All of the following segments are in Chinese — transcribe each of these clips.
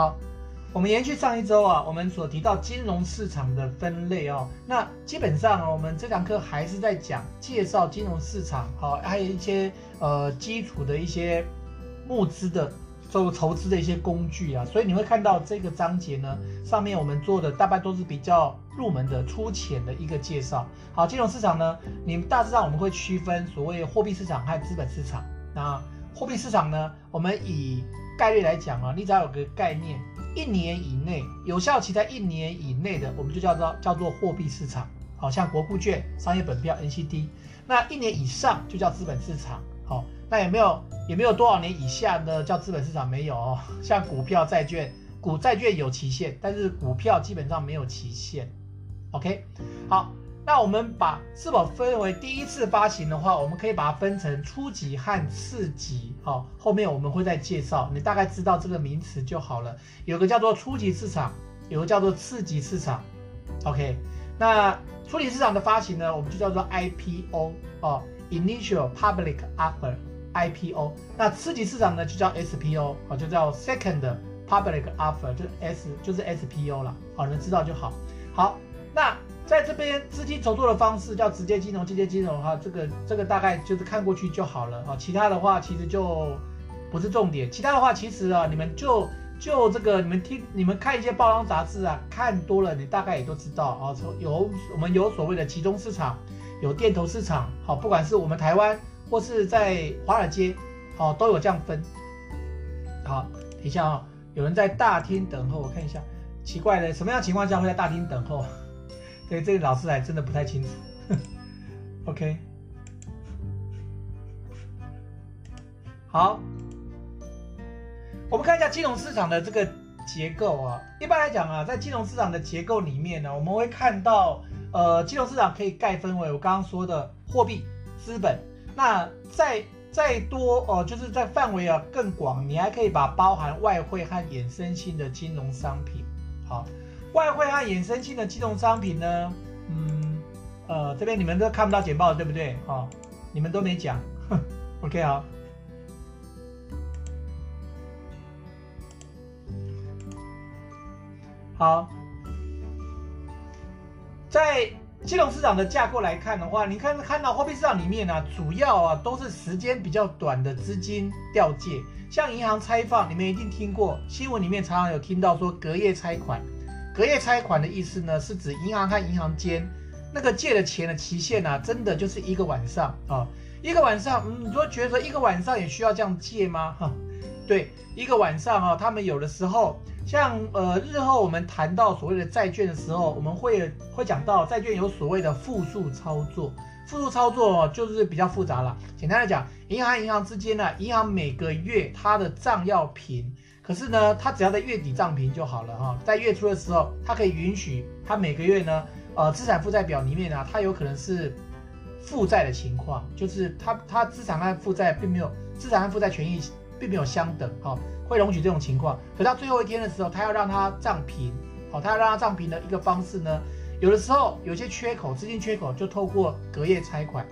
好，我们延续上一周啊，我们所提到金融市场的分类哦。那基本上，我们这堂课还是在讲介绍金融市场，好，还有一些呃基础的一些募资的做投资的一些工具啊。所以你会看到这个章节呢，上面我们做的大概都是比较入门的、粗浅的一个介绍。好，金融市场呢，你大致上我们会区分所谓货币市场和资本市场。那货币市场呢，我们以概率来讲啊，你只要有个概念，一年以内有效期在一年以内的，我们就叫做叫做货币市场。好像国库券、商业本票、NCD，那一年以上就叫资本市场。好，那有没有有没有多少年以下呢？叫资本市场没有哦。像股票、债券，股债券有期限，但是股票基本上没有期限。OK，好。那我们把是否分为第一次发行的话，我们可以把它分成初级和次级。好，后面我们会再介绍，你大概知道这个名词就好了。有个叫做初级市场，有个叫做次级市场。OK，那初级市场的发行呢，我们就叫做 IPO 哦，Initial Public Offer，IPO。那次级市场呢，就叫 SPO，哦，就叫 Second Public Offer，就 S，就是 SPO 了。好，能知道就好。好，那。在这边资金筹措的方式叫直接金融、间接金融哈，这个这个大概就是看过去就好了啊，其他的话其实就不是重点。其他的话其实啊，你们就就这个你们听你们看一些报章杂志啊，看多了你大概也都知道啊，有我们有所谓的集中市场，有电投市场，好，不管是我们台湾或是在华尔街，好，都有这样分。好，等一下啊，有人在大厅等候，我看一下，奇怪的，什么样情况下会在大厅等候？所以这个老师还真的不太清楚。OK，好，我们看一下金融市场的这个结构啊。一般来讲啊，在金融市场的结构里面呢，我们会看到，呃，金融市场可以概分为我刚刚说的货币、资本。那再再多哦，就是在范围啊更广，你还可以把包含外汇和衍生性的金融商品。好。外汇和衍生性的金融商品呢？嗯，呃，这边你们都看不到简报，对不对？哦，你们都没讲。OK 啊。好，在金融市场的架构来看的话，你看看到货币市场里面呢、啊，主要啊都是时间比较短的资金调借，像银行拆放，你们一定听过，新闻里面常常有听到说隔夜拆款。隔夜拆款的意思呢，是指银行和银行间那个借的钱的期限啊，真的就是一个晚上啊、一个晚上，嗯，你说觉得一个晚上也需要这样借吗？哈，对，一个晚上啊、他们有的时候，像呃日后我们谈到所谓的债券的时候，我们会会讲到债券有所谓的复数操作，复数操作就是比较复杂了。简单的讲，银行和银行之间呢，银行每个月它的账要平。可是呢，他只要在月底账平就好了哈，在月初的时候，他可以允许他每个月呢，呃，资产负债表里面呢，他有可能是负债的情况，就是他他资产和负债并没有资产和负债权益并没有相等哈，会容许这种情况。可到最后一天的时候，他要让他账平，好，他要让他账平的一个方式呢，有的时候有些缺口，资金缺口就透过隔夜拆款，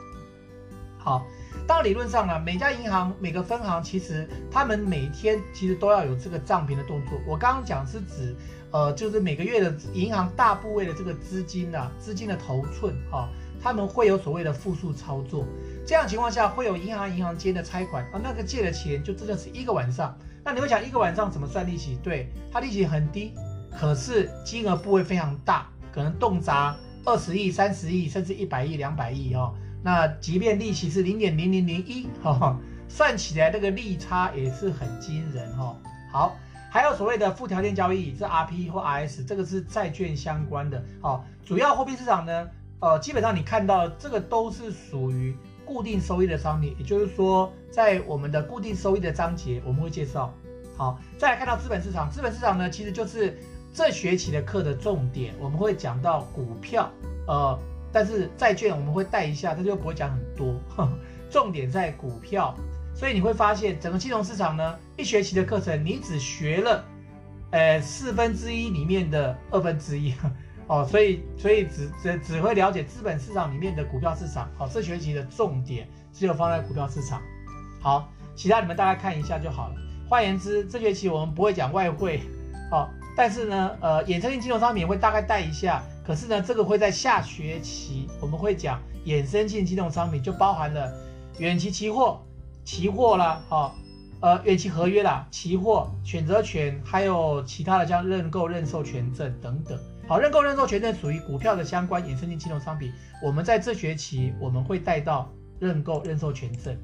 好。当理论上呢，每家银行每个分行其实他们每天其实都要有这个账平的动作。我刚刚讲是指，呃，就是每个月的银行大部位的这个资金啊，资金的头寸啊，他们会有所谓的复数操作。这样情况下会有银行银行间的拆款啊，那个借的钱就真的是一个晚上。那你会想一个晚上怎么算利息？对，它利息很低，可是金额部位非常大，可能动辄二十亿、三十亿，甚至一百亿、两百亿哦。那即便利息是零点零零零一，哈，算起来这个利差也是很惊人哈。好，还有所谓的附条件交易，是 RP 或 RS，这个是债券相关的。好，主要货币市场呢，呃，基本上你看到这个都是属于固定收益的商品，也就是说，在我们的固定收益的章节我们会介绍。好，再来看到资本市场，资本市场呢，其实就是这学期的课的重点，我们会讲到股票，呃。但是债券我们会带一下，它就不会讲很多，重点在股票，所以你会发现整个金融市场呢，一学期的课程你只学了，呃四分之一里面的二分之一，哦，所以所以只只只会了解资本市场里面的股票市场，好，哦，这学期的重点只有放在股票市场，好，其他你们大概看一下就好了。换言之，这学期我们不会讲外汇，哦，但是呢，呃，衍生性金融商品会大概带一下，可是呢，这个会在下学期我们会讲衍生性金融商品，就包含了远期期货、期货啦，哦，呃，远期合约啦、期货、选择权，还有其他的像认购、认售权证等等。好，认购、认售权证属于股票的相关衍生性金融商品，我们在这学期我们会带到认购、认售权证。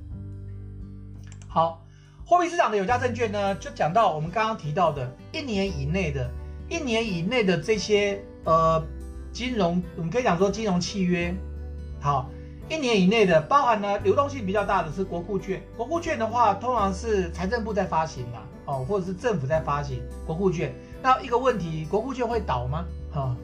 好。货币市场的有价证券呢，就讲到我们刚刚提到的，一年以内的，一年以内的这些呃金融，我们可以讲说金融契约，好，一年以内的，包含呢流动性比较大的是国库券，国库券的话，通常是财政部在发行嘛，哦，或者是政府在发行国库券。那一个问题，国库券会倒吗？哈、哦，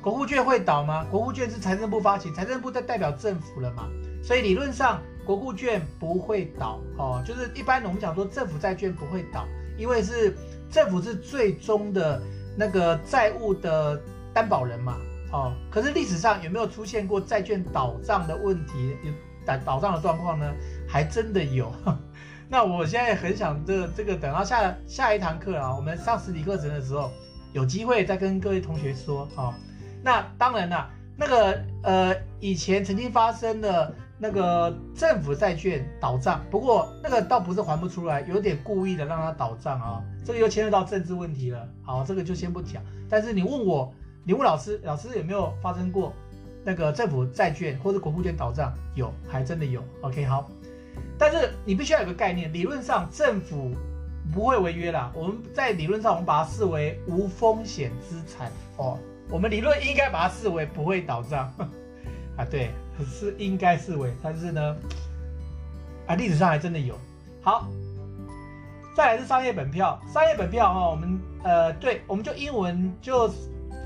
国库券会倒吗？国库券是财政部发行，财政部在代表政府了嘛，所以理论上。国库券不会倒哦，就是一般我们讲说政府债券不会倒，因为是政府是最终的那个债务的担保人嘛，哦，可是历史上有没有出现过债券倒账的问题，有倒倒账的状况呢？还真的有。那我现在很想这、这个等到下下一堂课啊，我们上实体课程的时候有机会再跟各位同学说哦。那当然啦，那个呃以前曾经发生的。那个政府债券倒账，不过那个倒不是还不出来，有点故意的让它倒账啊，这个又牵涉到政治问题了。好，这个就先不讲。但是你问我，你问老师，老师有没有发生过那个政府债券或者国库券倒账？有，还真的有。OK，好。但是你必须要有个概念，理论上政府不会违约啦。我们在理论上，我们把它视为无风险资产哦。我们理论应该把它视为不会倒账 啊，对。是应该视为，但是呢，啊，历史上还真的有。好，再来是商业本票，商业本票哦，我们呃，对，我们就英文就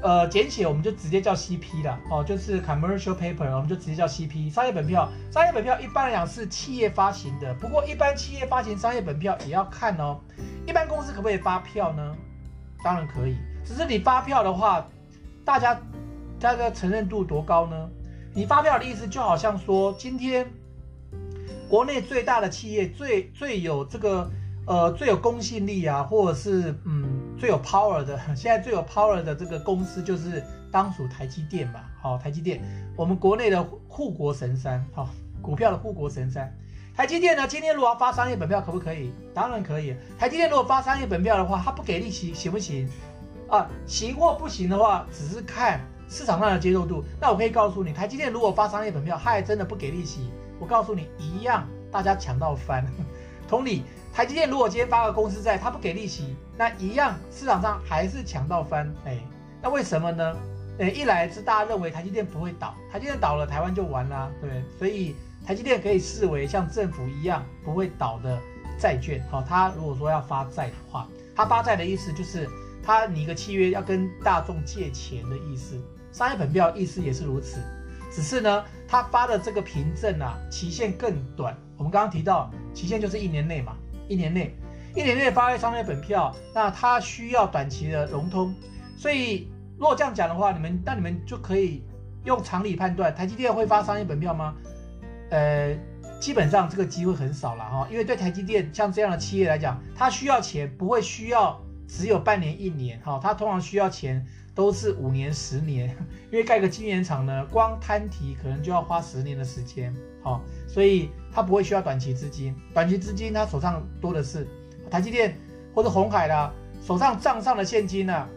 呃简写，我们就直接叫 CP 了哦，就是 commercial paper，我们就直接叫 CP。商业本票，商业本票一般来讲是企业发行的，不过一般企业发行商业本票也要看哦，一般公司可不可以发票呢？当然可以，只是你发票的话，大家大家承认度多高呢？你发票的意思就好像说，今天国内最大的企业、最最有这个呃最有公信力啊，或者是嗯最有 power 的，现在最有 power 的这个公司就是当属台积电吧？好，台积电，我们国内的护国神山，好，股票的护国神山。台积电呢，今天如果要发商业本票，可不可以？当然可以。台积电如果发商业本票的话，它不给利息行不行？啊，行或不行的话，只是看。市场上的接受度，那我可以告诉你，台积电如果发商业本票，它还真的不给利息，我告诉你一样，大家抢到翻。同理，台积电如果今天发个公司债，它不给利息，那一样市场上还是抢到翻。哎，那为什么呢？哎，一来是大家认为台积电不会倒，台积电倒了，台湾就完了，对不对？所以台积电可以视为像政府一样不会倒的债券。好，它如果说要发债的话，它发债的意思就是它拟一个契约要跟大众借钱的意思。商业本票意思也是如此，只是呢，他发的这个凭证啊，期限更短。我们刚刚提到，期限就是一年内嘛，一年内，一年内发商业本票，那它需要短期的融通。所以，如果这样讲的话，你们那你们就可以用常理判断，台积电会发商业本票吗？呃，基本上这个机会很少了哈，因为对台积电像这样的企业来讲，它需要钱不会需要只有半年一年哈，它通常需要钱。都是五年、十年，因为盖个晶圆厂呢，光摊提可能就要花十年的时间，好、哦，所以他不会需要短期资金，短期资金他手上多的是，台积电或者红海啦，手上账上的现金呢、啊，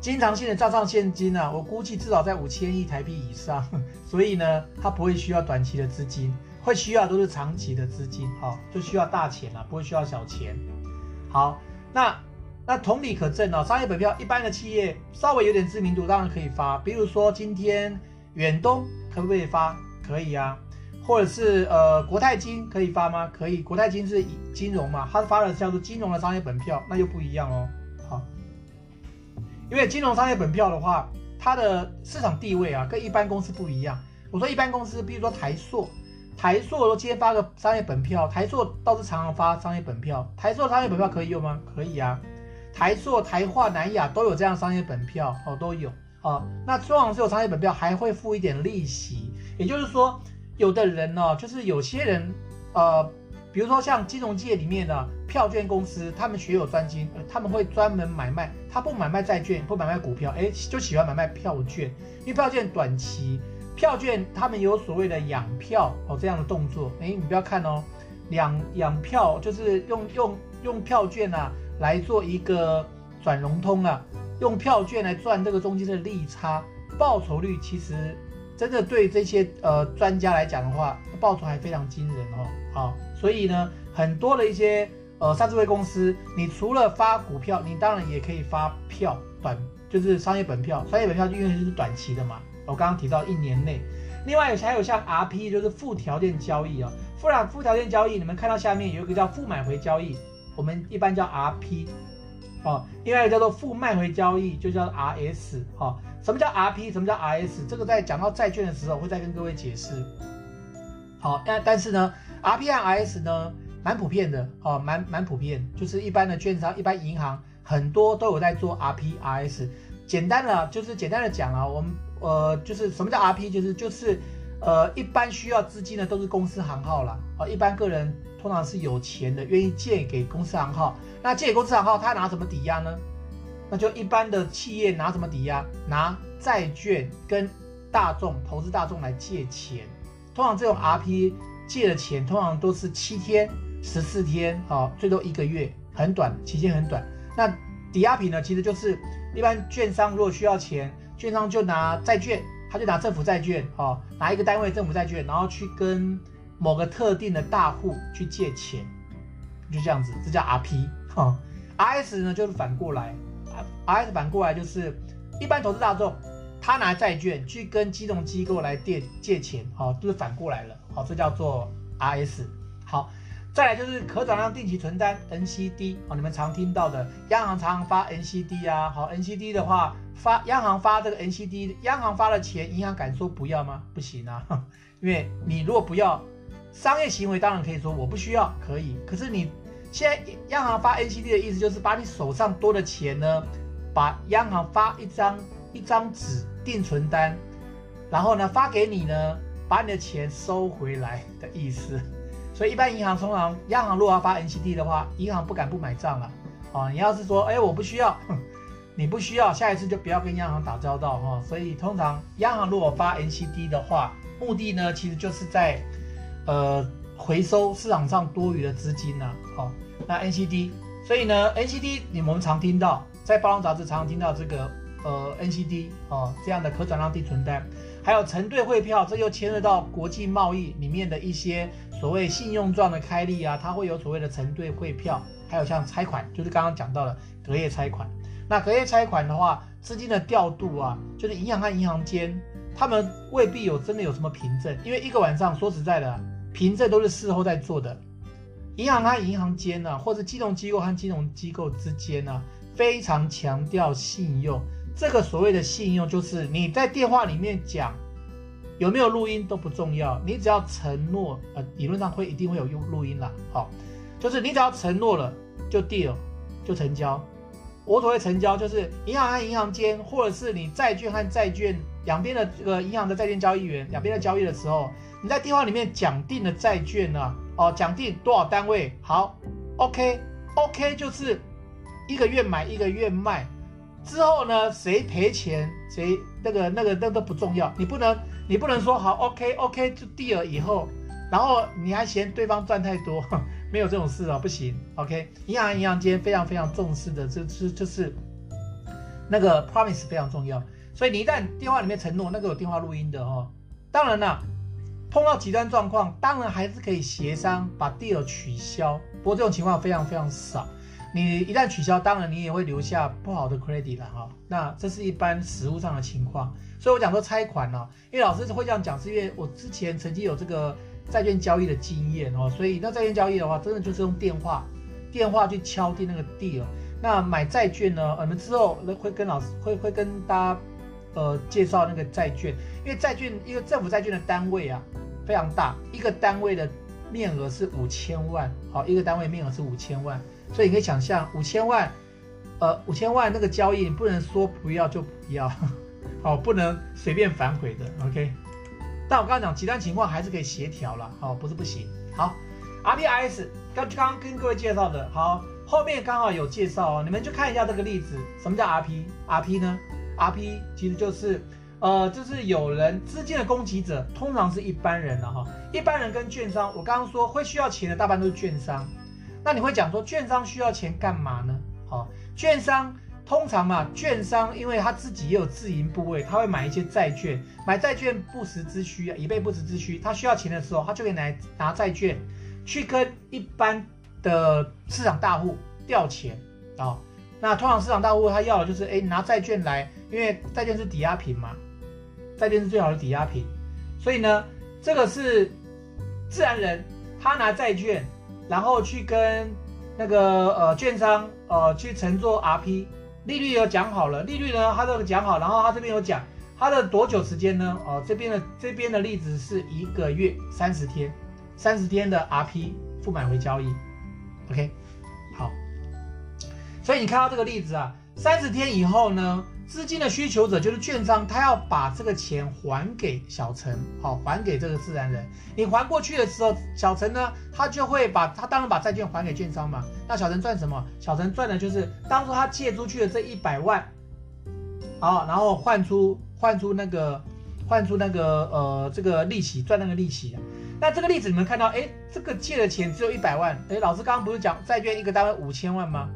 经常性的账上现金呢、啊，我估计至少在五千亿台币以上，所以呢，他不会需要短期的资金，会需要都是长期的资金，好、哦，就需要大钱了，不会需要小钱，好，那。那同理可证哦，商业本票一般的企业稍微有点知名度，当然可以发。比如说今天远东可不可以发？可以啊。或者是呃国泰金可以发吗？可以。国泰金是金融嘛，它发的叫做金融的商业本票，那又不一样哦。好，因为金融商业本票的话，它的市场地位啊跟一般公司不一样。我说一般公司，比如说台塑，台塑如果今天发个商业本票，台塑倒是常常发商业本票，台塑商业本票可以用吗？可以啊。台塑、台化、南亚都有这样商业本票哦，都有哦。那通常是有商业本票，还会付一点利息。也就是说，有的人呢、就是有些人，呃，比如说像金融界里面的票券公司，他们学有专精，他们会专门买卖，他不买卖债券，不买卖股票，哎，就喜欢买卖票券，因为票券短期，票券他们有所谓的养票哦这样的动作，哎，你不要看哦，养养票就是用用用票券啊来做一个转融通啊，用票券来赚这个中间的利差，报酬率其实。真的对这些呃专家来讲的话，报酬还非常惊人哦。好、所以呢，很多的一些呃上市柜公司，你除了发股票，你当然也可以发票短，就是商业本票。商业本票因为是短期的嘛，我刚刚提到一年内。另外还有像 RP，就是附条件交易啊、附附条件交易，你们看到下面有一个叫附买回交易，我们一般叫 RP。哦，另外一个叫做负卖回交易，就叫 RS。哦，什么叫 RP？什么叫 RS？这个在讲到债券的时候会再跟各位解释。好、但但是呢，RP 和 RS 呢，蛮普遍的。哦，蛮蛮普遍，就是一般的券商、一般银行很多都有在做 RP、RS。简单的就是简单的讲啊，我们呃就是什么叫 RP？就是就是呃一般需要资金的都是公司行号啦。哦，一般个人通常是有钱的，愿意借给公司行号。那借给公司行号，他拿什么抵押呢？那就一般的企业拿什么抵押？拿债券跟大众投资大众来借钱。通常这种 RP 借的钱，通常都是七天、十四天，好，最多一个月，很短，期间很短。那抵押品呢，其实就是一般券商如果需要钱，券商就拿债券，他就拿政府债券，好，拿一个单位政府债券，然后去跟某个特定的大户去借钱，就这样子，这叫 RP。哦，RS 呢就是反过来，RS 反过来就是一般投资大众，他拿债券去跟金融机构来借借钱，好、就是反过来了，好、这叫做 RS。好，再来就是可转让定期存单 NCD，哦，你们常听到的，央行常常发 NCD 啊，好，NCD 的话发央行发这个 NCD，央行发了钱，银行敢说不要吗？不行啊，因为你如果不要，商业行为当然可以说我不需要，可以，可是你。现在央行发 NCD 的意思就是把你手上多的钱呢，把央行发一张一张纸定存单，然后呢发给你呢，把你的钱收回来的意思。所以一般银行通常央行如果要发 NCD 的话，银行不敢不买账了。啊，你要是说哎我不需要，你不需要，下一次就不要跟央行打交道哈。所以通常央行如果发 NCD 的话，目的呢其实就是在呃。回收市场上多余的资金呢、好、哦，那 NCD，所以呢，NCD 你们常听到，在包装杂志常常听到这个呃 NCD 哦这样的可转让定存单，还有承兑汇票，这又牵涉到国际贸易里面的一些所谓信用状的开立啊，它会有所谓的承兑汇票，还有像拆款，就是刚刚讲到的隔夜拆款。那隔夜拆款的话，资金的调度啊，就是银行和银行间，他们未必有真的有什么凭证，因为一个晚上说实在的。凭证都是事后在做的，银行和银行间呢、或者金融机构和金融机构之间呢、非常强调信用。这个所谓的信用，就是你在电话里面讲有没有录音都不重要，你只要承诺，呃，理论上会一定会有用录音啦。好，就是你只要承诺了就 deal 就成交。我所谓成交，就是银行和银行间，或者是你债券和债券两边的这个银行的债券交易员两边的交易的时候。你在电话里面讲定了债券呢、啊？哦，讲定多少单位？好，OK，OK，就是一个月买一个月卖，之后呢，谁赔钱，谁那个那个那都不重要。你不能，你不能说好，OK，OK 就 deal 以后，然后你还嫌对方赚太多，没有这种事哦，不行。OK，银行银行间非常非常重视的，这是就是那个 promise 非常重要。所以你一旦电话里面承诺，那个有电话录音的哦，当然啦。碰到极端状况，当然还是可以协商把 deal 取消。不过这种情况非常非常少。你一旦取消，当然你也会留下不好的 credit 了哈。那这是一般实务上的情况。所以我讲说拆款呢，因为老师会这样讲，是因为我之前曾经有这个债券交易的经验哦。所以那债券交易的话，真的就是用电话电话去敲定那个 deal。那买债券呢，我们之后会跟老师会会跟大家呃介绍那个债券，因为债券一个政府债券的单位啊。非常大，一个单位的面额是五千万，好，一个单位面额是五千万，所以你可以想象五千万，呃，五千万那个交易，你不能说不要就不要，好，不能随便反悔的，OK。但我刚刚讲极端情况还是可以协调了，好，不是不行。好，，R P I S，刚刚跟各位介绍的，好，后面刚好有介绍哦，你们就看一下这个例子，什么叫 RP？RP 呢？RP 其实就是，呃，就是有人资金的供给者，通常是一般人了哈。一般人跟券商，我刚刚说会需要钱的大半都是券商。那你会讲说，券商需要钱干嘛呢？好，券商通常嘛，券商因为他自己也有自营部位，他会买一些债券，买债券不时之需啊，以备不时之需。他需要钱的时候，他就可以来拿债券。去跟一般的市场大户调钱啊、那通常市场大户他要的就是哎拿债券来，因为债券是抵押品嘛，债券是最好的抵押品，所以呢，这个是自然人他拿债券，然后去跟那个呃券商呃去承做 RP，利率有讲好了，利率呢他都讲好，然后他这边有讲他的多久时间呢？哦这边的这边的例子是一个月三十天。三十天的 RP 付买回交易，OK，所以你看到这个例子啊，三十天以后呢，资金的需求者就是券商，他要把这个钱还给小陈，好，还给这个自然人。你还过去的时候，小陈呢，他就会把他当然把债券还给券商嘛。那小陈赚什么？小陈赚的就是当初他借出去的这一百万，好，然后换出换出那个换出那个呃这个利息赚那个利息。那这个例子你们看到，哎，这个借的钱只有一百万，哎，老师刚刚不是讲债券一个单位五千万吗？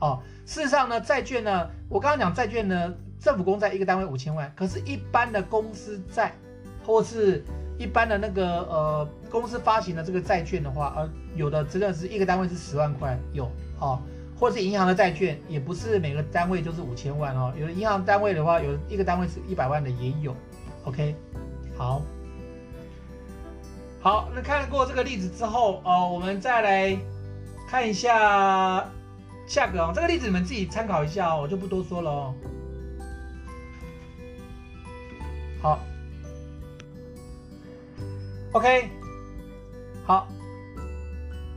哦，事实上呢，债券呢，我刚刚讲债券呢，政府公债一个单位五千万，可是，一般的公司债，或是一般的那个呃公司发行的这个债券的话，呃，有的真的是一个单位是十万块，有，哦，或是银行的债券，也不是每个单位都是五千万哦，有的银行单位的话，有一个单位是一百万的也有，OK，好。好，那看过这个例子之后，呃，我们再来看一下下个哦。这个例子你们自己参考一下哦，我就不多说了哦。好，OK，好，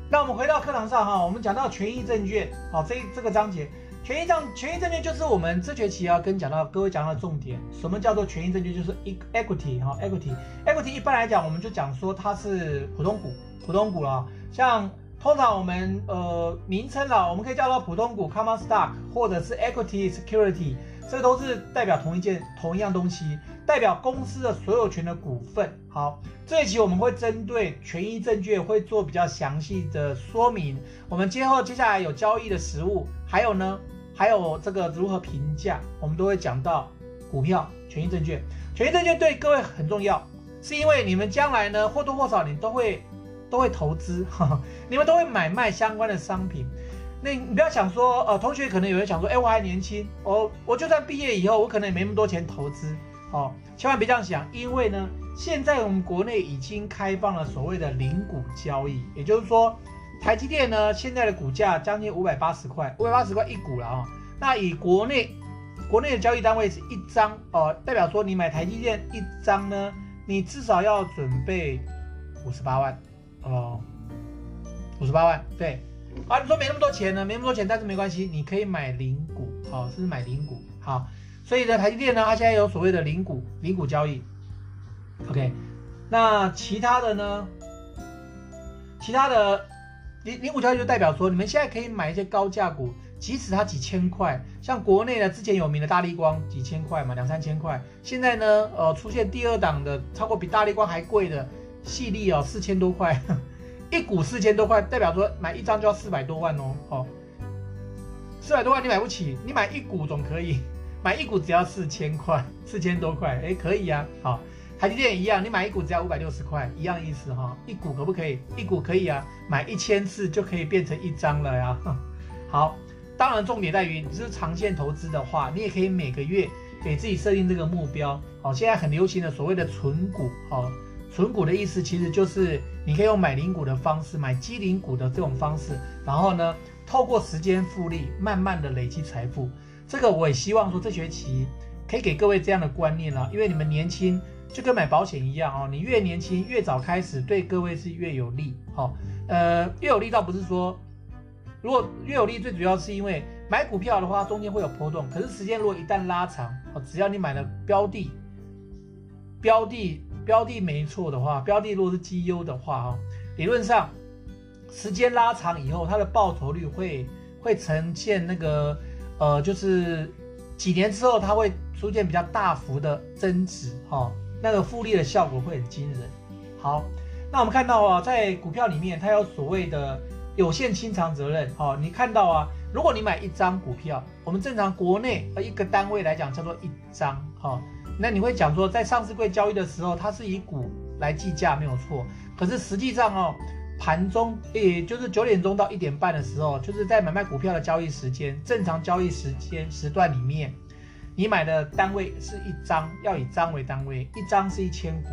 那我们回到课堂上哈，我们讲到权益证券，好，这这个章节。权益证权益证券就是我们这学期要跟讲到各位讲到的重点。什么叫做权益证券？就是 equity 哈，equity equity 一般来讲，我们就讲说它是普通股，普通股啊。像通常我们呃名称啦，我们可以叫做普通股 common stock，或者是 equity security，这都是代表同一件同一样东西，代表公司的所有权的股份。好，这一期我们会针对权益证券会做比较详细的说明。我们今后接下来有交易的实务，还有呢。还有这个如何评价，我们都会讲到股票、权益证券。权益证券对各位很重要，是因为你们将来呢或多或少你都会都会投资，呵呵，你们都会买卖相关的商品。那你不要想说，呃，同学可能有人想说，哎，我还年轻，我我就算毕业以后，我可能也没那么多钱投资，哦，千万别这样想，因为呢，现在我们国内已经开放了所谓的零股交易，也就是说。台积电呢，现在的股价将近五百八十块，五百八十块一股了啊、哦。那以国内国内的交易单位是一张哦，代表说你买台积电一张呢，你至少要准备五十八万哦，五十八万。对，啊，你说没那么多钱呢，没那么多钱，但是没关系，你可以买零股，好、哦，是买零股，好。所以呢，台积电呢，它现在有所谓的零股零股交易。OK，那其他的呢？其他的。零零股交易就代表说，你们现在可以买一些高价股，即使它几千块，像国内的之前有名的大力光几千块嘛，两三千块。现在呢，呃，出现第二档的，超过比大力光还贵的细粒哦，四千多块，一股四千多块，代表说买一张就要四百多万哦，哦，四百多万你买不起，你买一股总可以，买一股只要四千块，四千多块，哎，可以呀，好。台积电也一样，你买一股只要五百六十块，一样意思哈。一股可不可以？一股可以啊，买一千次就可以变成一张了呀。好，当然重点在于你是长线投资的话，你也可以每个月给自己设定这个目标。好，现在很流行的所谓的存股，好，存股的意思其实就是你可以用买零股的方式，买基零股的这种方式，然后呢，透过时间复利，慢慢的累积财富。这个我也希望说这学期可以给各位这样的观念了，因为你们年轻。就跟买保险一样哦，你越年轻越早开始，对各位是越有利。好，呃，越有利倒不是说，如果越有利，最主要是因为买股票的话，中间会有波动，可是时间如果一旦拉长，哦，只要你买了标的，标的标的没错的话，标的如果是绩优的话，哈，理论上时间拉长以后，它的报酬率会会呈现那个呃，就是几年之后它会出现比较大幅的增值哈、哦，那个复利的效果会很惊人。好，那我们看到啊，在股票里面它有所谓的有限清偿责任。哈、哦，你看到啊，如果你买一张股票，我们正常国内呃一个单位来讲叫做一张哈。那你会讲说，在上市柜交易的时候，它是以股来计价，没有错。可是实际上哦，盘中也就是九点钟到一点半的时候，就是在买卖股票的交易时间，正常交易时间时段里面，你买的单位是一张，要以张为单位，一张是一千股。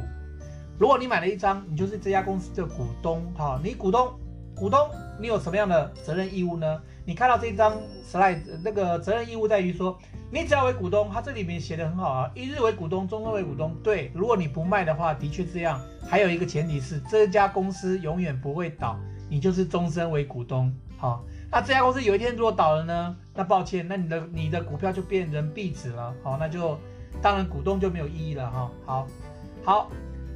如果你买了一张，你就是这家公司的股东，哈，你股东，股东，你有什么样的责任义务呢？你看到这张 slide，那个责任义务在于说。你只要为股东，它这里面写的很好啊，一日为股东，终身为股东。对，如果你不卖的话，的确这样。还有一个前提是，这家公司永远不会倒，你就是终身为股东。好，那这家公司有一天如果倒了呢？那抱歉，那你的你的股票就变成壁纸了。好，那就当然股东就没有意义了哈。好，好，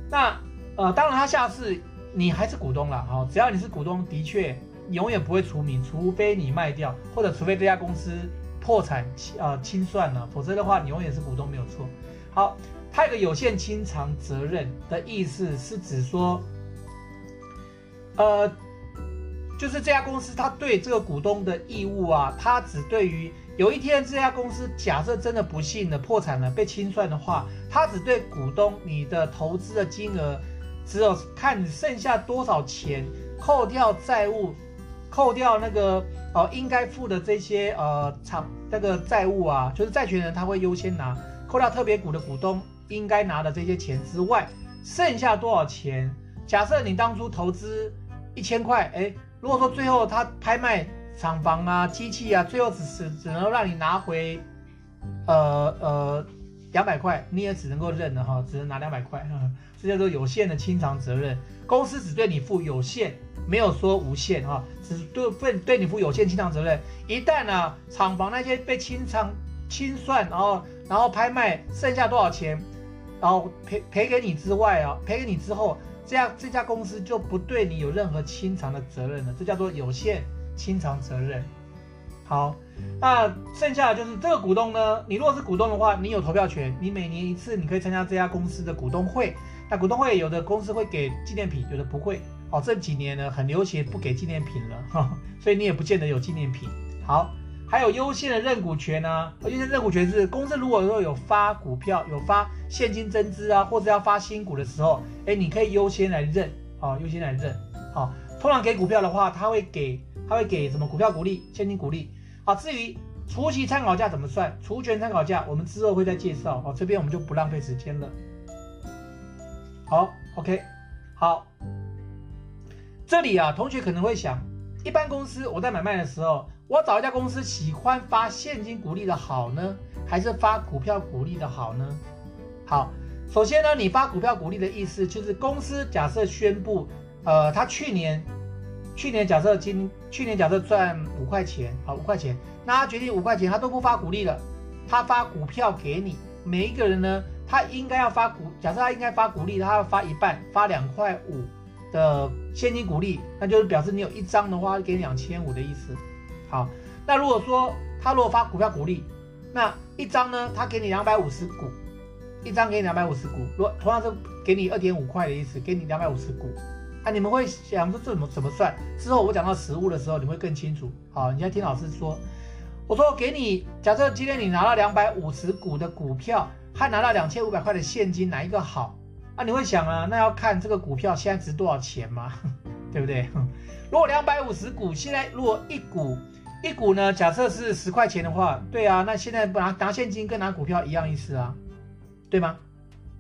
那呃，当然他下次你还是股东了。好，只要你是股东，的确永远不会除名，除非你卖掉，或者除非这家公司。破产清呃清算了，否则的话你永远是股东没有错。好，它有个有限清偿责任的意思是指说，呃，就是这家公司它对这个股东的义务啊，它只对于有一天这家公司假设真的不幸的破产了被清算的话，它只对股东你的投资的金额，只有看你剩下多少钱，扣掉债务，扣掉那个。呃，应该付的这些呃厂那个债务啊，就是债权人他会优先拿，扣掉特别股的股东应该拿的这些钱之外，剩下多少钱？假设你当初投资一千块，哎，如果说最后他拍卖厂房啊、机器啊，最后只是只能让你拿回，呃呃两百块，你也只能够认了哈，只能拿两百块，这叫做有限的清偿责任，公司只对你负有限。没有说无限啊，只是对对对你负有限清偿责任。一旦呢、啊，厂房那些被清偿清算，然后然后拍卖剩下多少钱，然后赔赔给你之外啊，赔给你之后，这样这家公司就不对你有任何清偿的责任了，这叫做有限清偿责任。好，那剩下的就是这个股东呢，你如果是股东的话，你有投票权，你每年一次你可以参加这家公司的股东会。那股东会有的公司会给纪念品，有的不会。哦，这几年呢很流行不给纪念品了 哈，所以你也不见得有纪念品。好，还有优先的认股权呢、优先认股权是公司如果说有发股票、有发现金增资啊，或者要发新股的时候，哎，你可以优先来认，哦，优先来认。好，通常给股票的话，他会给他会给什么股票股利、现金股利。好，至于除息参考价怎么算，除权参考价我们之后会再介绍。哦，这边我们就不浪费时间了。好，OK，好。这里啊，同学可能会想，一般公司我在买卖的时候，我找一家公司喜欢发现金股利的好呢，还是发股票股利的好呢？好，首先呢，你发股票股利的意思就是公司假设宣布，呃，他去年，去年假设今去年假设赚五块钱，好五块钱，那他决定五块钱他都不发股利了，他发股票给你，每一个人呢，他应该要发股，假设他应该发股利，他要发一半，发两块五。的现金股利，那就是表示你有一张的话，给你两千五的意思。好，那如果说他如果发股票股利，那一张呢，他给你两百五十股，一张给你两百五十股，如果同样是给你二点五块的意思，给你两百五十股，啊你们会想说这怎么怎么算？之后我讲到实物的时候，你会更清楚。好，你要听老师说，我说给你，假设今天你拿到两百五十股的股票，还拿到两千五百块的现金，哪一个好？啊，你会想啊，那要看这个股票现在值多少钱嘛，对不对？如果两百五十股，现在如果一股一股呢，假设是十块钱的话，对啊，那现在拿拿现金跟拿股票一样意思啊，对吗？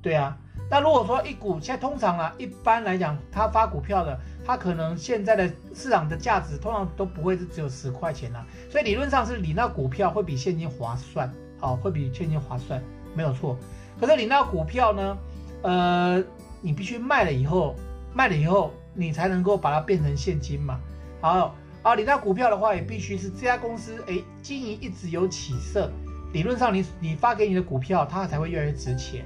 对啊。那如果说一股现在通常啊，一般来讲，他发股票的，他可能现在的市场的价值通常都不会是只有十块钱啊，所以理论上是你那股票会比现金划算，好，会比现金划算，没有错。可是你那股票呢？呃，你必须卖了以后，卖了以后，你才能够把它变成现金嘛。好啊，你那股票的话，也必须是这家公司哎，经营一直有起色，理论上你你发给你的股票，它才会越来越值钱。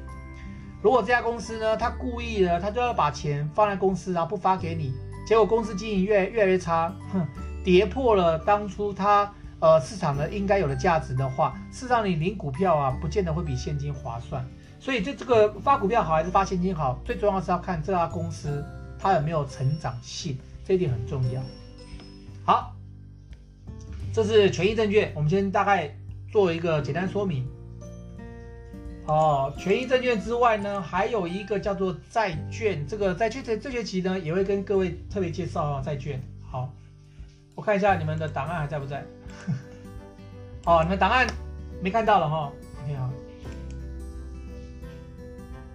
如果这家公司呢，它故意的，它就要把钱放在公司，然后不发给你，结果公司经营越越来越差，哼，跌破了当初它呃市场的应该有的价值的话，事实上你领股票啊，不见得会比现金划算。所以这这个发股票好还是发现金好，最重要是要看这家公司它有没有成长性，这一点很重要。好，这是权益证券，我们先大概做一个简单说明。哦，权益证券之外呢，还有一个叫做债券。这个债券这这学期呢，也会跟各位特别介绍啊债券。好，我看一下你们的档案还在不在？哦，你们档案没看到了哈。OK 好，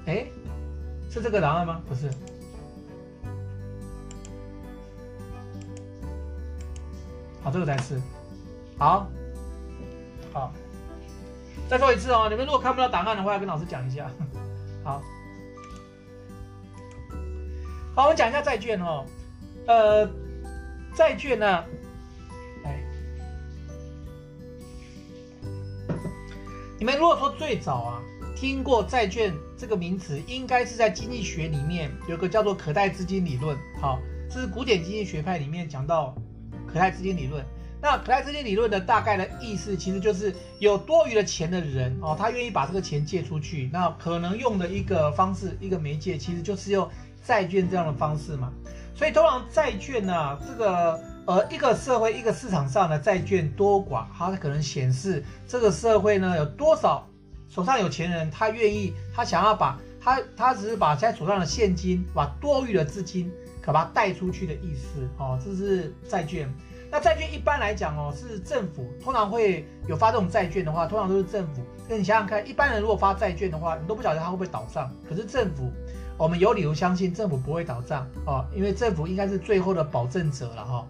哎，是这个答案吗？不是。好，这个才是。好，好。再说一次哦，你们如果看不到答案的话，要跟老师讲一下。好，好，我们讲一下债券哦。呃，债券呢，哎，你们如果说最早啊听过债券这个名词，应该是在经济学里面有个叫做可贷资金理论。好，这是古典经济学派里面讲到可贷资金理论。那可贷资金理论的大概的意思，其实就是有多余的钱的人哦，他愿意把这个钱借出去，那可能用的一个方式，一个媒介，其实就是用债券这样的方式嘛。所以通常债券呢、啊，这个呃一个社会一个市场上的债券多寡，它可能显示这个社会呢有多少手上有钱人，他愿意，他想要把他他只是把现在手上的现金，把多余的资金可把它贷出去的意思哦，这是债券。那债券一般来讲哦，是政府通常会有发这种债券的话，通常都是政府。那你想想看，一般人如果发债券的话，你都不晓得他会不会倒账。可是政府，我们有理由相信政府不会倒账哦，因为政府应该是最后的保证者了哈。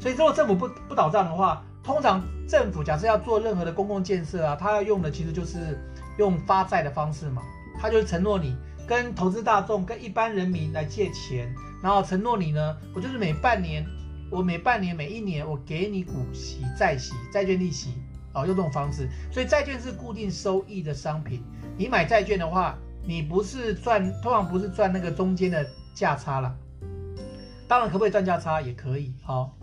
所以如果政府不不倒账的话，通常政府假设要做任何的公共建设啊，他要用的其实就是用发债的方式嘛，他就是承诺你跟投资大众、跟一般人民来借钱，然后承诺你呢，我就是每半年。我每半年、每一年，我给你股息、债息、债券利息，哦，用这种方式。所以债券是固定收益的商品。你买债券的话，你不是赚，通常不是赚那个中间的价差啦。当然，可不可以赚价差也可以。好，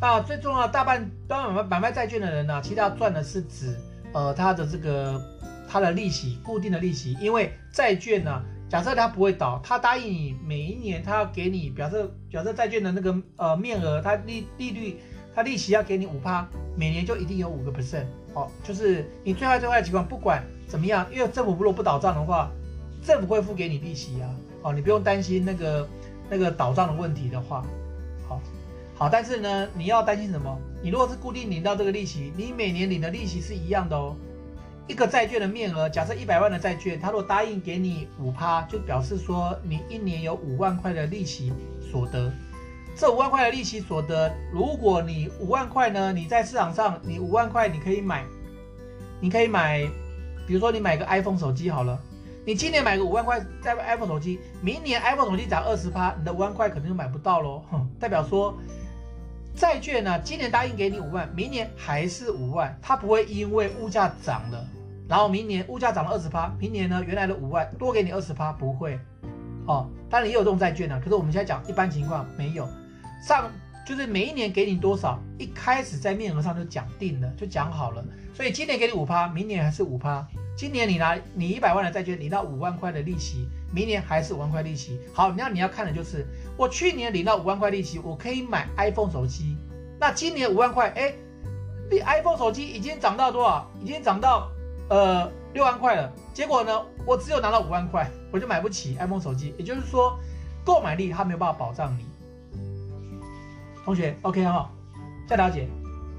那最重要大半，当然买买卖债券的人呢、其实他赚的是指，呃，他的这个他的利息，固定的利息，因为债券呢、假设他不会倒，他答应你每一年他要给你，表示表示债券的那个呃面额，他利利率，他利息要给你五趴，每年就一定有五个 percent，哦，就是你最坏最坏的情况，不管怎么样，因为政府如果不倒账的话，政府会付给你利息啊，哦，你不用担心那个那个倒账的问题的话，好，好，但是呢，你要担心什么？你如果是固定领到这个利息，你每年领的利息是一样的哦。一个债券的面额，假设一百万的债券，他如果答应给你五趴，就表示说你一年有五万块的利息所得。这五万块的利息所得，如果你五万块呢，你在市场上，你五万块你可以买，你可以买，比如说你买个 iPhone 手机好了，你今年买个五万块在 iPhone 手机，明年 iPhone 手机涨二十趴，你的五万块可能就买不到喽。哼，代表说。债券呢，今年答应给你五万，明年还是五万，它不会因为物价涨了，然后明年物价涨了二十趴，明年呢原来的五万多给你二十趴，不会，哦，当然也有这种债券呢，可是我们现在讲一般情况没有，上就是每一年给你多少，一开始在面额上就讲定了，就讲好了，所以今年给你五趴，明年还是五趴，今年你拿你一百万的债券你到五万块的利息。明年还是五万块利息。好，那你要看的就是，我去年领到五万块利息，我可以买 iPhone 手机。那今年五万块，哎，iPhone 手机已经涨到多少？已经涨到呃六万块了。结果呢，我只有拿到五万块，我就买不起 iPhone 手机。也就是说，购买力它没有办法保障你。同学，OK 哈，再了解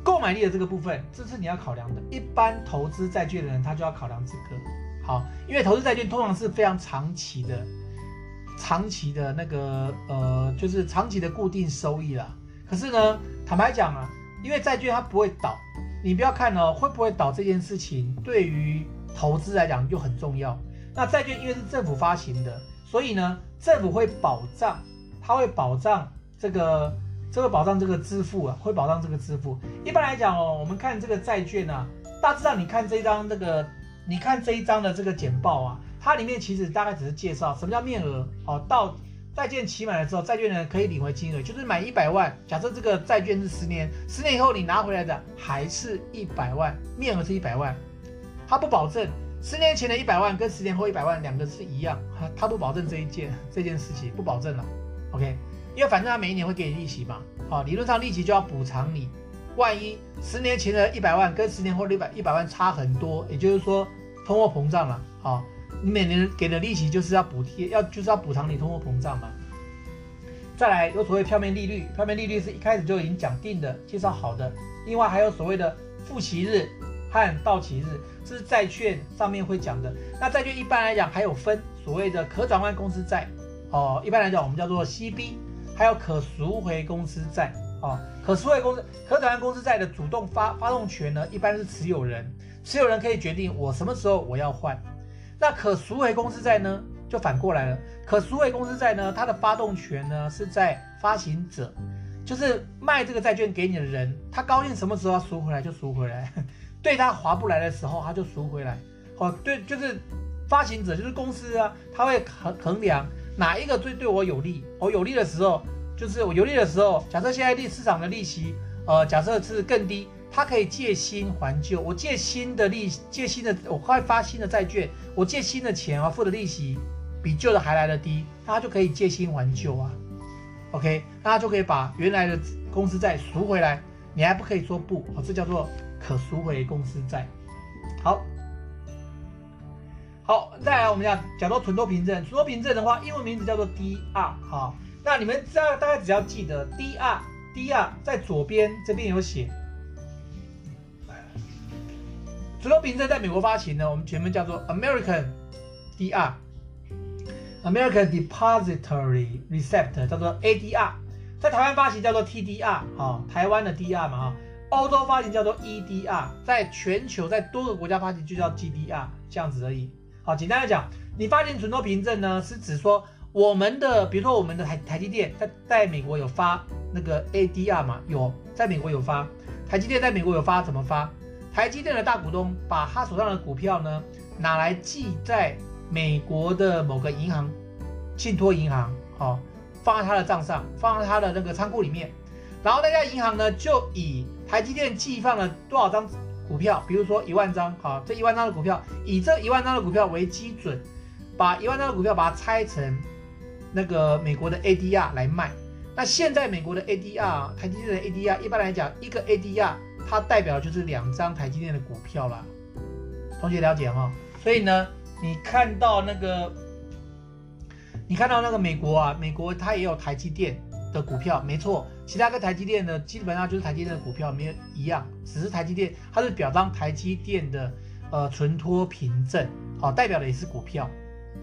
购买力的这个部分，这是你要考量的。一般投资债券的人，他就要考量这个。好，因为投资债券通常是非常长期的，长期的那个呃，就是长期的固定收益啦。可是呢，坦白讲啊，因为债券它不会倒，你不要看哦，会不会倒这件事情对于投资来讲就很重要。那债券因为是政府发行的，所以呢，政府会保障，它会保障这个，这个保障这个支付啊，会保障这个支付。一般来讲哦，我们看这个债券啊，大致上你看这张这个。你看这一张的这个简报啊，它里面其实大概只是介绍什么叫面额哦，到债券期满的时候，债券人可以领回金额，就是买一百万。假设这个债券是十年，十年以后你拿回来的还是一百万，面额是一百万，它不保证十年前的一百万跟十年后一百万两个是一样，它不保证这一件这件事情不保证了。OK，因为反正它每一年会给你利息嘛，好，理论上利息就要补偿你。万一十年前的一百万跟十年后的一百一百万差很多，也就是说通货膨胀了，好。你每年给的利息就是要补贴，要就是要补偿你通货膨胀嘛。再来有所谓票面利率，票面利率是一开始就已经讲定的，介绍好的。另外还有所谓的付息日和到期日，这是债券上面会讲的。那债券一般来讲还有分所谓的可转换公司债哦，一般来讲我们叫做 CB，还有可赎回公司债哦。可赎回公司可转换公司债的主动发发动权呢，一般是持有人，持有人可以决定我什么时候我要换。那可赎回公司债呢，就反过来了。可赎回公司债呢，它的发动权呢是在发行者，就是卖这个债券给你的人，他高兴什么时候赎回来就赎回来，对他划不来的时候他就赎回来。哦，对，就是发行者就是公司啊，他会衡衡量哪一个最对我有利。我有利的时候，就是我有利的时候，假设现在利市场的利息，呃，假设是更低。他可以借新还旧，我借新的利，借新的，我快发新的债券，我借新的钱啊，付的利息比旧的还来得低，那他就可以借新还旧啊，OK，那他就可以把原来的公司债赎回来，你还不可以说不，哦，这叫做可赎回公司债。好，好，再来我们讲讲到存托凭证，存托凭证的话，英文名字叫做 DR，好，那你们知道大概只要记得 DR，DR 在左边这边有写。存托凭证在美国发行呢，我们全名叫做 American DR，American Depository Receipt 叫做 ADR，在台湾发行叫做 TDR，啊、哦，台湾的 DR 嘛，哈，欧洲发行叫做 EDR，在全球在多个国家发行就叫 GDR，这样子而已。好，简单来讲，你发行存托凭证呢，是指说我们的，比如说我们的台台积电在在美国有发那个 ADR 嘛，有在美国有发，台积电在美国有发，怎么发？台积电的大股东把他手上的股票呢，拿来记在美国的某个银行，信托银行，哦，放在他的账上，放在他的那个仓库里面。然后那家银行呢，就以台积电寄放了多少张股票，比如说一万张，好，这一万张的股票，以这一万张的股票为基准，把一万张的股票把它拆成那个美国的 ADR 来卖。那现在美国的 ADR，台积电的 ADR，一般来讲，一个 ADR。它代表的就是两张台积电的股票啦，同学了解哈？所以呢，你看到那个，你看到那个美国啊，美国它也有台积电的股票，没错，其他跟台积电的基本上就是台积电的股票没有一样，只是台积电它是表彰台积电的呃存托凭证，好，代表的也是股票，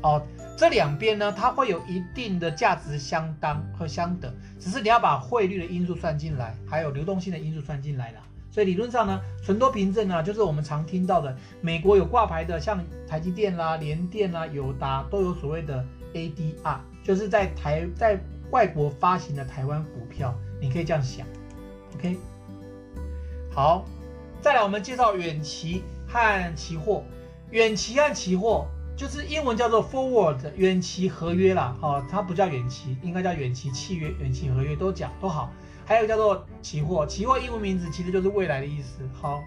哦，这两边呢，它会有一定的价值相当和相等，只是你要把汇率的因素算进来，还有流动性的因素算进来了。所以理论上呢，存托凭证呢，就是我们常听到的，美国有挂牌的，像台积电啦、联电啦、友达都有所谓的 ADR，就是在台在外国发行的台湾股票，你可以这样想，OK？好，再来我们介绍远期和期货，远期和期货就是英文叫做 forward，远期合约啦，哦，它不叫远期，应该叫远期契约、远期合约都讲都好。还有叫做期货，期货英文名字其实就是未来的意思。好，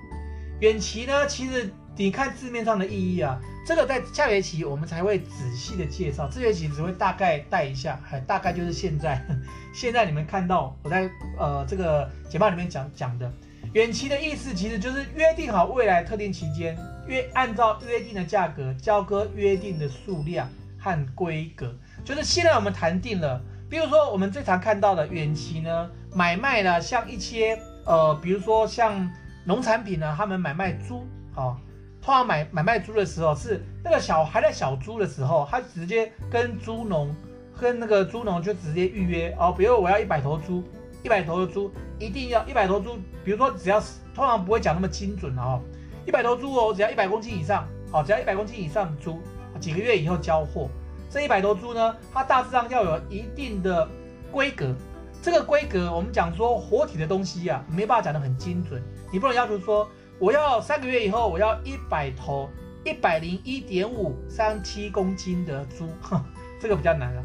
远期呢，其实你看字面上的意义啊，这个在下学期我们才会仔细的介绍，这学期只会大概带一下，还大概就是现在，现在你们看到我在呃这个简报里面讲讲的远期的意思，其实就是约定好未来特定期间，约按照约定的价格交割约定的数量和规格，就是现在我们谈定了。比如说，我们最常看到的远期呢，买卖呢，像一些呃，比如说像农产品呢，他们买卖猪，啊，通常买买卖猪的时候是那个小还在小猪的时候，他直接跟猪农跟那个猪农就直接预约哦，比如我要一百头猪，一百头的猪一定要一百头猪，比如说只要通常不会讲那么精准哦，一百头猪哦，只要一百公斤以上，好，只要一百公斤以上的猪，几个月以后交货。这一百头猪呢，它大致上要有一定的规格。这个规格，我们讲说活体的东西、啊，没办法讲得很精准。你不能要求说，我要三个月以后我要一百头一百零一点五三七公斤的猪，哼，这个比较难了。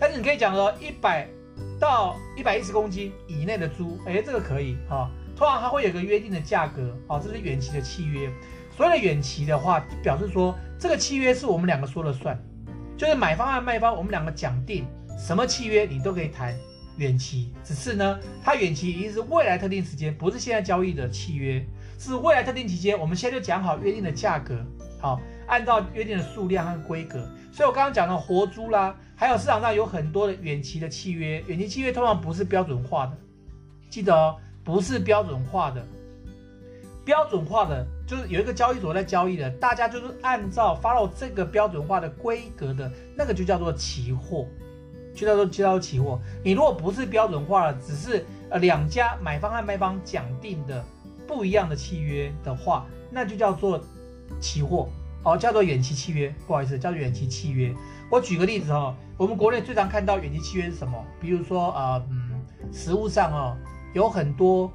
但是你可以讲说一百到一百一十公斤以内的猪，哎，这个可以哈、哦。通常它会有个约定的价格，哦，这是远期的契约。所谓的远期的话，表示说这个契约是我们两个说了算，就是买方和卖方我们两个讲定什么契约你都可以谈远期，只是呢，它远期一定是未来特定时间，不是现在交易的契约，是未来特定期间，我们现在就讲好约定的价格，好，按照约定的数量和规格。所以我刚刚讲的活猪啦，还有市场上有很多的远期的契约，远期契约通常不是标准化的，记得哦，不是标准化的，标准化的。就是有一个交易所在交易的，大家就是按照 follow 这个标准化的规格的那个就叫做期货，就叫做就叫做期货。你如果不是标准化的，只是呃两家买方和卖方讲定的不一样的契约的话，那就叫做期货哦，叫做远期契约。不好意思，叫做远期契约。我举个例子哦，我们国内最常看到远期契约是什么？比如说呃嗯，实物上哦有很多，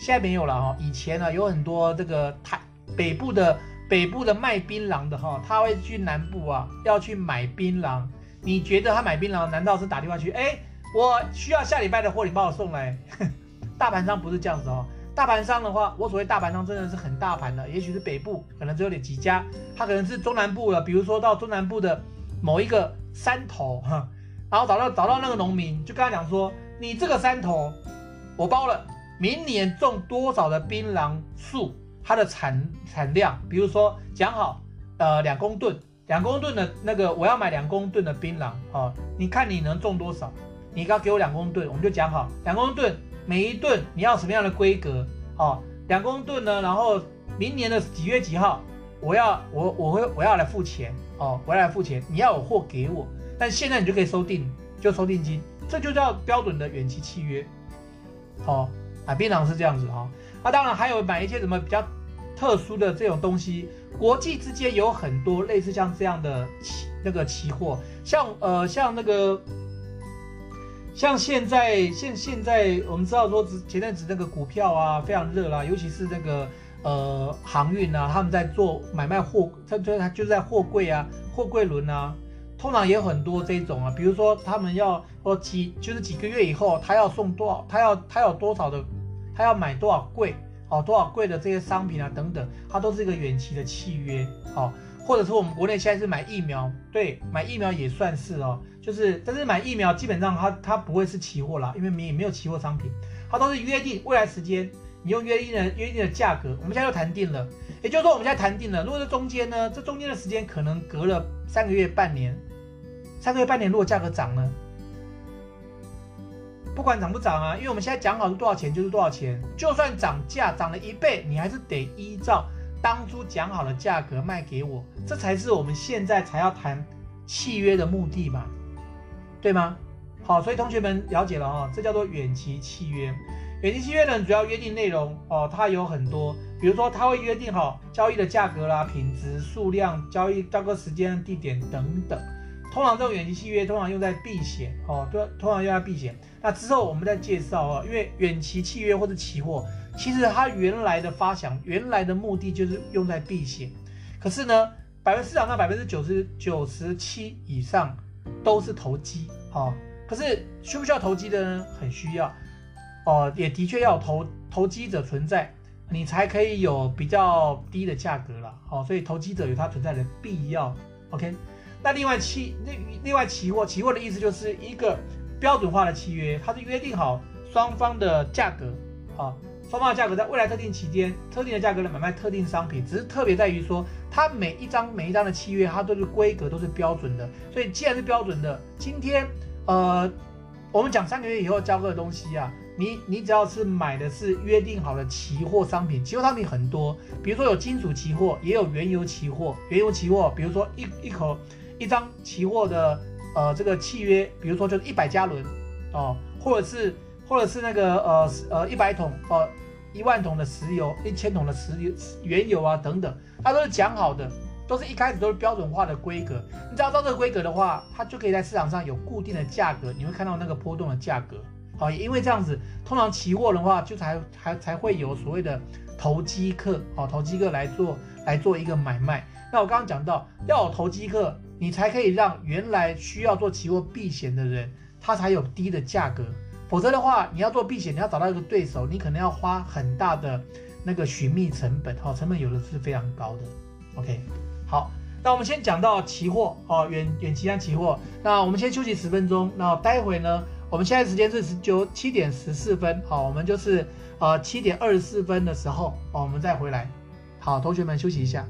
现在没有了哈、哦，以前呢有很多这个台。北部的北部的卖槟榔的哈，他会去南部啊，要去买槟榔。你觉得他买槟榔，难道是打电话去？哎，我需要下礼拜的货，你帮我送来。大盘商不是这样子哦，大盘商的话，我所谓大盘商真的是很大盘的，也许是北部可能只有点几家，他可能是中南部的，比如说到中南部的某一个山头哈，然后找到找到那个农民，就跟他讲说，你这个山头我包了，明年种多少的槟榔树。它的产产量，比如说讲好，呃，两公吨，两公吨的那个我要买两公吨的槟榔哦，你看你能种多少？你刚给我两公吨，我们就讲好两公吨，每一吨你要什么样的规格？哦，两公吨呢，然后明年的几月几号，我要我我会我要来付钱哦，我要来付钱，你要有货给我，但现在你就可以收定，就收定金，这就叫标准的远期契约，哦，啊，槟榔是这样子哈。哦那、当然还有买一些什么比较特殊的这种东西，国际之间有很多类似像这样的期那个期货，像呃像那个像现在现现在我们知道说前阵子那个股票啊非常热啦，尤其是那个呃航运啊，他们在做买卖货，他就他就在货柜啊货柜轮啊，通常也有很多这种啊，比如说他们要说几就是几个月以后他要送多少，他要他有多少的。他要买多少柜，哦，多少柜的这些商品啊，等等，它都是一个远期的契约，哦，或者说我们国内现在是买疫苗，对，买疫苗也算是哦，就是，但是买疫苗基本上它它不会是期货啦，因为没没有期货商品，它都是约定未来时间，你用约定的约定的价格，我们现在就谈定了，也就是说我们现在谈定了，如果这中间呢，这中间的时间可能隔了三个月、半年，三个月、半年，如果价格涨呢？不管涨不涨啊，因为我们现在讲好是多少钱就是多少钱，就算涨价涨了一倍，你还是得依照当初讲好的价格卖给我，这才是我们现在才要谈契约的目的嘛，对吗？好，所以同学们了解了哈，这叫做远期契约。远期契约呢，主要约定内容哦，它有很多，比如说它会约定好交易的价格啦、品质、数量、交易交割时间、地点等等。通常这种远期契约通常用在避险哦，对，通常用在避险。那之后我们再介绍啊，因为远期契约或者期货，其实它原来的发想、原来的目的就是用在避险。可是呢，百分之市场上百分之九十九十七以上都是投机哦。可是需不需要投机的呢？很需要哦，也的确要投投机者存在，你才可以有比较低的价格了。好，所以投机者有它存在的必要。OK。那另外期另另外期货，期货的意思就是一个标准化的契约，它是约定好双方的价格啊，双方的价格在未来特定期间，特定的价格来买卖特定商品，只是特别在于说，它每一张每一张的契约，它都是规格都是标准的，所以既然是标准的，今天呃，我们讲三个月以后交割的东西啊，你你只要是买的是约定好的期货商品，期货商品很多，比如说有金属期货，也有原油期货，原油期货，比如说一一口。一张期货的呃这个契约，比如说就是一百加仑哦，或者是或者是那个呃呃一百桶呃一万桶的石油，一千桶的石油原油啊等等，它都是讲好的，都是一开始都是标准化的规格。你只要照这个规格的话，它就可以在市场上有固定的价格，你会看到那个波动的价格。好，也因为这样子，通常期货的话就才还才会有所谓的投机客哦，投机客来做来做一个买卖。那我刚刚讲到要有投机客。你才可以让原来需要做期货避险的人，他才有低的价格。否则的话，你要做避险，你要找到一个对手，你可能要花很大的那个寻觅成本，哈，成本有的是非常高的。OK，好，那我们先讲到期货，哦，远远期和期货。那我们先休息十分钟，那待会呢，我们现在时间是十九七点十四分，好，我们就是呃七点二十四分的时候，哦，我们再回来。好，同学们休息一下。